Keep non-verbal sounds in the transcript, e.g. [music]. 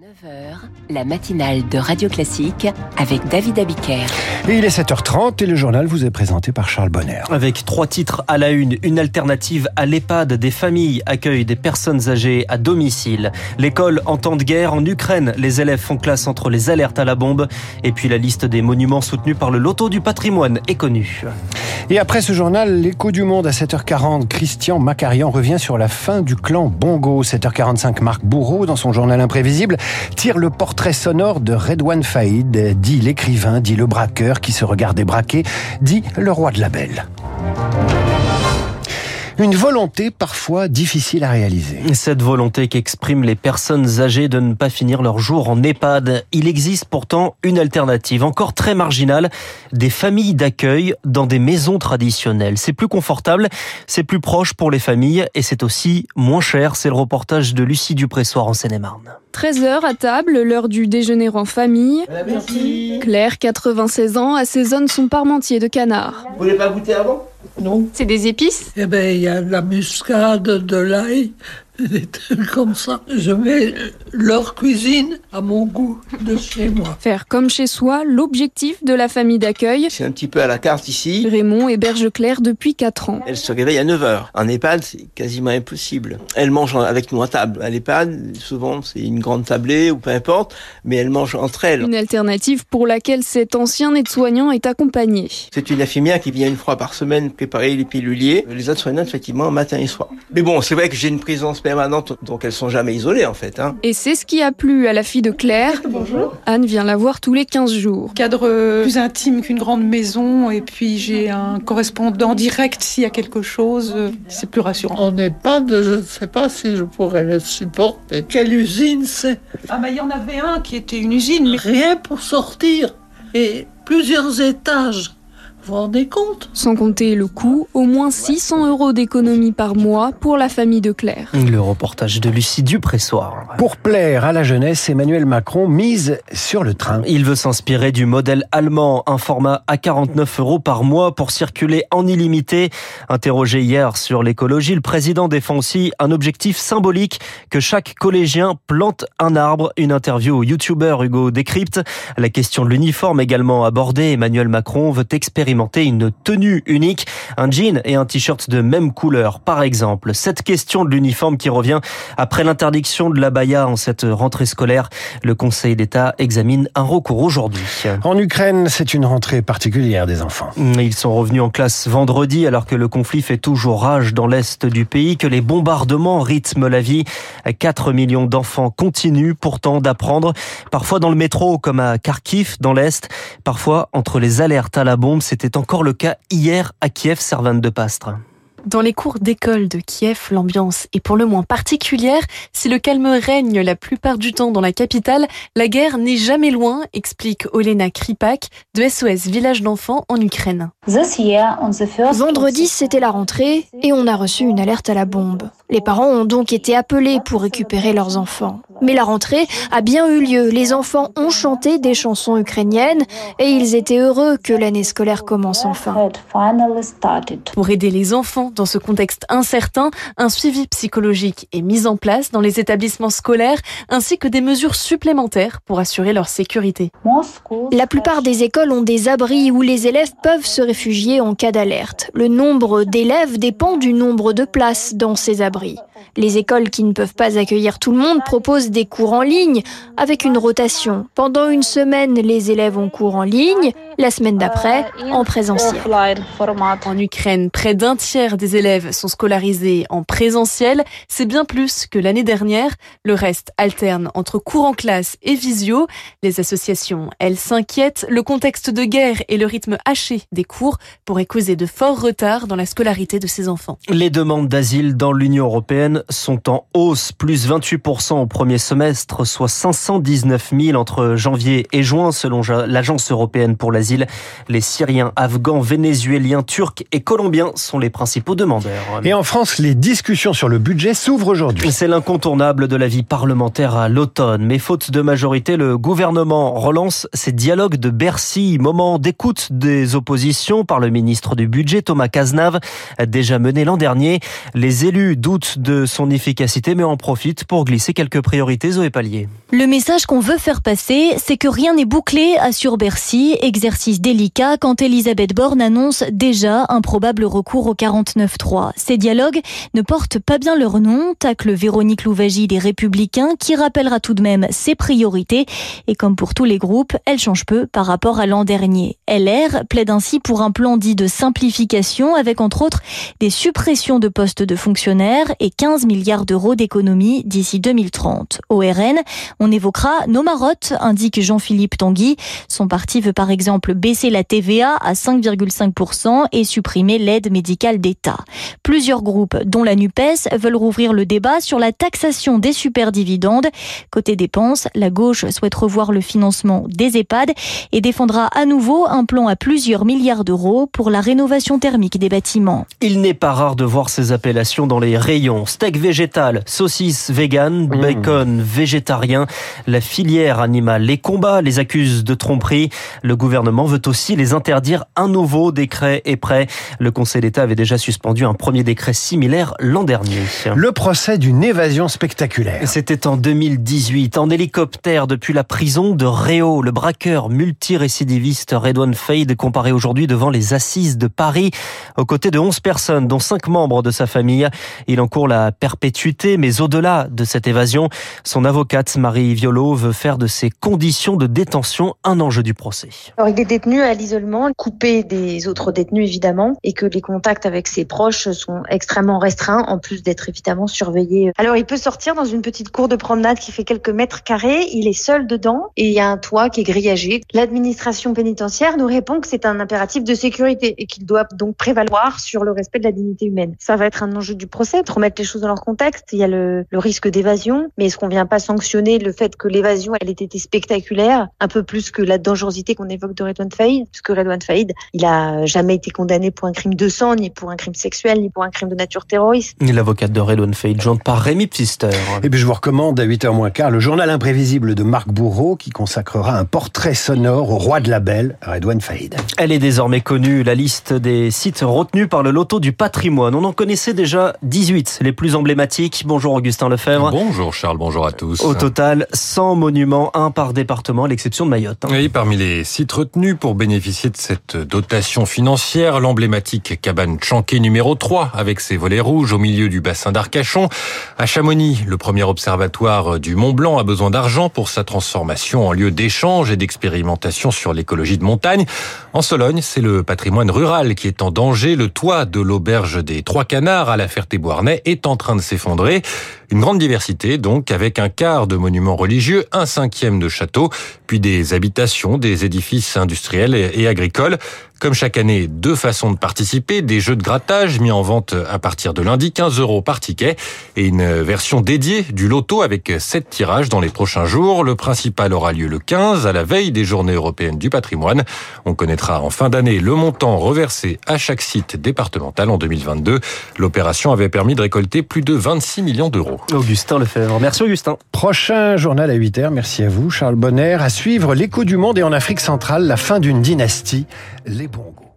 9h, la matinale de Radio Classique avec David Abiker. Et il est 7h30 et le journal vous est présenté par Charles Bonner. Avec trois titres à la une, une alternative à l'EHPAD, des familles accueillent des personnes âgées à domicile. L'école en temps de guerre en Ukraine, les élèves font classe entre les alertes à la bombe. Et puis la liste des monuments soutenus par le loto du patrimoine est connue. Et après ce journal, l'écho du monde à 7h40, Christian Macarian revient sur la fin du clan Bongo. 7h45, Marc Bourreau, dans son journal imprévisible, tire le portrait sonore de Redouane Faïd, dit l'écrivain, dit le braqueur qui se regardait braquer, dit le roi de la belle. Une volonté parfois difficile à réaliser. Cette volonté qu'expriment les personnes âgées de ne pas finir leur jour en EHPAD. Il existe pourtant une alternative, encore très marginale, des familles d'accueil dans des maisons traditionnelles. C'est plus confortable, c'est plus proche pour les familles et c'est aussi moins cher. C'est le reportage de Lucie Dupressoir en Seine-et-Marne. 13h à table, l'heure du déjeuner en famille. Claire, 96 ans, assaisonne son parmentier de canard. Vous voulez pas goûter avant? Non. C'est des épices? Eh ben, il y a de la muscade, de l'ail, [laughs] des trucs comme ça. Je mets leur cuisine à mon goût de chez moi. Faire comme chez soi, l'objectif de la famille d'accueil. C'est un petit peu à la carte ici. Raymond héberge Claire depuis 4 ans. Elle se réveille à 9h. En EHPAD, c'est quasiment impossible. Elle mange avec nous à table. À l'EHPAD, souvent, c'est une grande tablée ou peu importe, mais elle mange entre elles. Une alternative pour laquelle cet ancien aide-soignant est accompagné. C'est une infirmière qui vient une fois par semaine préparer les piluliers. Les aides-soignantes, effectivement, matin et soir. Mais bon, c'est vrai que j'ai une présence permanente, donc elles sont jamais isolées, en fait. Hein. Et c'est ce qui a plu à la fille de Claire. [laughs] Bonjour. Anne vient la voir tous les 15 jours. Cadre plus intime qu'une grande maison, et puis j'ai un correspondant direct s'il y a quelque chose. C'est plus rassurant. On n'est pas de, je ne sais pas si je pourrais le supporter. Quelle usine c'est? Ah, bah, il y en avait un qui était une usine, mais Rien pour sortir. Et plusieurs étages. Vous vous rendez compte? Sans compter le coût, au moins 600 euros d'économie par mois pour la famille de Claire. Le reportage de Lucie Dupressoir. Pour plaire à la jeunesse, Emmanuel Macron mise sur le train. Il veut s'inspirer du modèle allemand, un format à 49 euros par mois pour circuler en illimité. Interrogé hier sur l'écologie, le président défend aussi un objectif symbolique que chaque collégien plante un arbre. Une interview au youtubeur Hugo Décrypte. La question de l'uniforme également abordée. Emmanuel Macron veut expérimenter une tenue unique, un jean et un t-shirt de même couleur, par exemple. Cette question de l'uniforme qui revient après l'interdiction de la baya en cette rentrée scolaire. Le Conseil d'État examine un recours aujourd'hui. En Ukraine, c'est une rentrée particulière des enfants. Ils sont revenus en classe vendredi alors que le conflit fait toujours rage dans l'est du pays, que les bombardements rythment la vie. 4 millions d'enfants continuent pourtant d'apprendre, parfois dans le métro comme à Kharkiv dans l'est, parfois entre les alertes à la bombe. C'était encore le cas hier à Kiev, Servane de Pastre. Dans les cours d'école de Kiev, l'ambiance est pour le moins particulière. Si le calme règne la plupart du temps dans la capitale, la guerre n'est jamais loin, explique Olena Kripak de SOS Village d'enfants en Ukraine. Vendredi, c'était la rentrée et on a reçu une alerte à la bombe. Les parents ont donc été appelés pour récupérer leurs enfants. Mais la rentrée a bien eu lieu. Les enfants ont chanté des chansons ukrainiennes et ils étaient heureux que l'année scolaire commence enfin. Pour aider les enfants dans ce contexte incertain, un suivi psychologique est mis en place dans les établissements scolaires ainsi que des mesures supplémentaires pour assurer leur sécurité. La plupart des écoles ont des abris où les élèves peuvent se réfugier en cas d'alerte. Le nombre d'élèves dépend du nombre de places dans ces abris. Les écoles qui ne peuvent pas accueillir tout le monde proposent des cours en ligne avec une rotation. Pendant une semaine, les élèves ont cours en ligne, la semaine d'après, en présentiel. En Ukraine, près d'un tiers des élèves sont scolarisés en présentiel. C'est bien plus que l'année dernière. Le reste alterne entre cours en classe et visio. Les associations, elles s'inquiètent. Le contexte de guerre et le rythme haché des cours pourraient causer de forts retards dans la scolarité de ces enfants. Les demandes d'asile dans l'Union européenne sont en hausse, plus 28% au premier semestre, soit 519 000 entre janvier et juin, selon l'Agence européenne pour l'asile. Les Syriens, Afghans, Vénézuéliens, Turcs et Colombiens sont les principaux demandeurs. Et en France, les discussions sur le budget s'ouvrent aujourd'hui. C'est l'incontournable de la vie parlementaire à l'automne. Mais faute de majorité, le gouvernement relance ses dialogues de Bercy, moment d'écoute des oppositions par le ministre du budget, Thomas Cazenave, déjà mené l'an dernier. Les élus doutent de son efficacité mais en profite pour glisser quelques priorités Zoé Pallier. Le message qu'on veut faire passer, c'est que rien n'est bouclé assure Bercy, exercice délicat quand Elisabeth Borne annonce déjà un probable recours au 49-3. Ces dialogues ne portent pas bien leur nom, tacle Véronique Louvagie des Républicains qui rappellera tout de même ses priorités et comme pour tous les groupes, elle change peu par rapport à l'an dernier. LR plaide ainsi pour un plan dit de simplification avec entre autres des suppressions de postes de fonctionnaires et 15 milliards d'euros d'économies d'ici 2030. Au RN, on évoquera nos marottes, indique Jean-Philippe Tanguy. Son parti veut par exemple baisser la TVA à 5,5% et supprimer l'aide médicale d'État. Plusieurs groupes, dont la NUPES, veulent rouvrir le débat sur la taxation des superdividendes. Côté dépenses, la gauche souhaite revoir le financement des EHPAD et défendra à nouveau un plan à plusieurs milliards d'euros pour la rénovation thermique des bâtiments. Il n'est pas rare de voir ces appellations dans les rayons. Steak végétal, saucisse vegan, mmh. bacon végétarien. La filière animale les combats les accuse de tromperie. Le gouvernement veut aussi les interdire. Un nouveau décret est prêt. Le Conseil d'État avait déjà suspendu un premier décret similaire l'an dernier. Le procès d'une évasion spectaculaire. C'était en 2018, en hélicoptère depuis la prison de Réau. Le braqueur multirécidiviste Redouane Faïd comparé aujourd'hui devant les assises de Paris aux côtés de 11 personnes, dont 5 membres de sa famille. Il encourt la perpétuité, mais au-delà de cette évasion, son avocate Marie Violo veut faire de ses conditions de détention un enjeu du procès. Alors, il est détenu à l'isolement, coupé des autres détenus évidemment, et que les contacts avec ses proches sont extrêmement restreints, en plus d'être évidemment surveillé. Alors il peut sortir dans une petite cour de promenade qui fait quelques mètres carrés, il est seul dedans, et il y a un toit qui est grillagé. L'administration pénitentiaire nous répond que c'est un impératif de sécurité et qu'il doit donc prévaloir sur le respect de la dignité humaine. Ça va être un enjeu du procès, de remettre les choses dans leur contexte. Il y a le, risque d'évasion, mais est-ce qu'on vient pas sanctionner le fait que l'évasion, elle ait été spectaculaire, un peu plus que la dangerosité qu'on évoque de Redouane Faïd, parce que Redouane Faïd, il a jamais été condamné pour un crime de sang, ni pour un crime sexuel, ni pour un crime de nature terroriste. L'avocate de Redouane Faïd, jointe par Rémi Pfister. Et puis je vous recommande à 8h moins quart le journal imprévisible de Marc Bourreau qui consacrera un portrait sonore au roi de la belle, Redouane Faïd. Elle est désormais connue, la liste des sites retenus par le loto du patrimoine. On en connaissait déjà 18, les plus emblématiques. Bonjour Augustin Lefebvre. Bonjour Charles, bonjour à tous. Au total, 100 monuments, un par département, à l'exception de Mayotte. Oui, parmi les sites retenus pour bénéficier de cette dotation financière, l'emblématique cabane Chanquet numéro 3 avec ses volets rouges au milieu du bassin d'Arcachon. À Chamonix, le premier observatoire du Mont Blanc a besoin d'argent pour sa transformation en lieu d'échange et d'expérimentation sur l'écologie de montagne. En Sologne, c'est le patrimoine rural qui est en danger. Le toit de l'auberge des Trois Canards à la Ferté-Boarnais est en train de s'effondrer. Une grande diversité, donc, avec un quart de monuments religieux, un cinquième de châteaux, puis des habitations, des édifices industriels et agricoles. Comme chaque année, deux façons de participer, des jeux de grattage mis en vente à partir de lundi, 15 euros par ticket, et une version dédiée du loto avec sept tirages dans les prochains jours. Le principal aura lieu le 15, à la veille des journées européennes du patrimoine. On connaîtra en fin d'année le montant reversé à chaque site départemental en 2022. L'opération avait permis de récolter plus de 26 millions d'euros. Augustin Lefebvre. Merci Augustin. Prochain journal à 8h. Merci à vous, Charles Bonner. À suivre l'écho du monde et en Afrique centrale, la fin d'une dynastie. Les Bongo.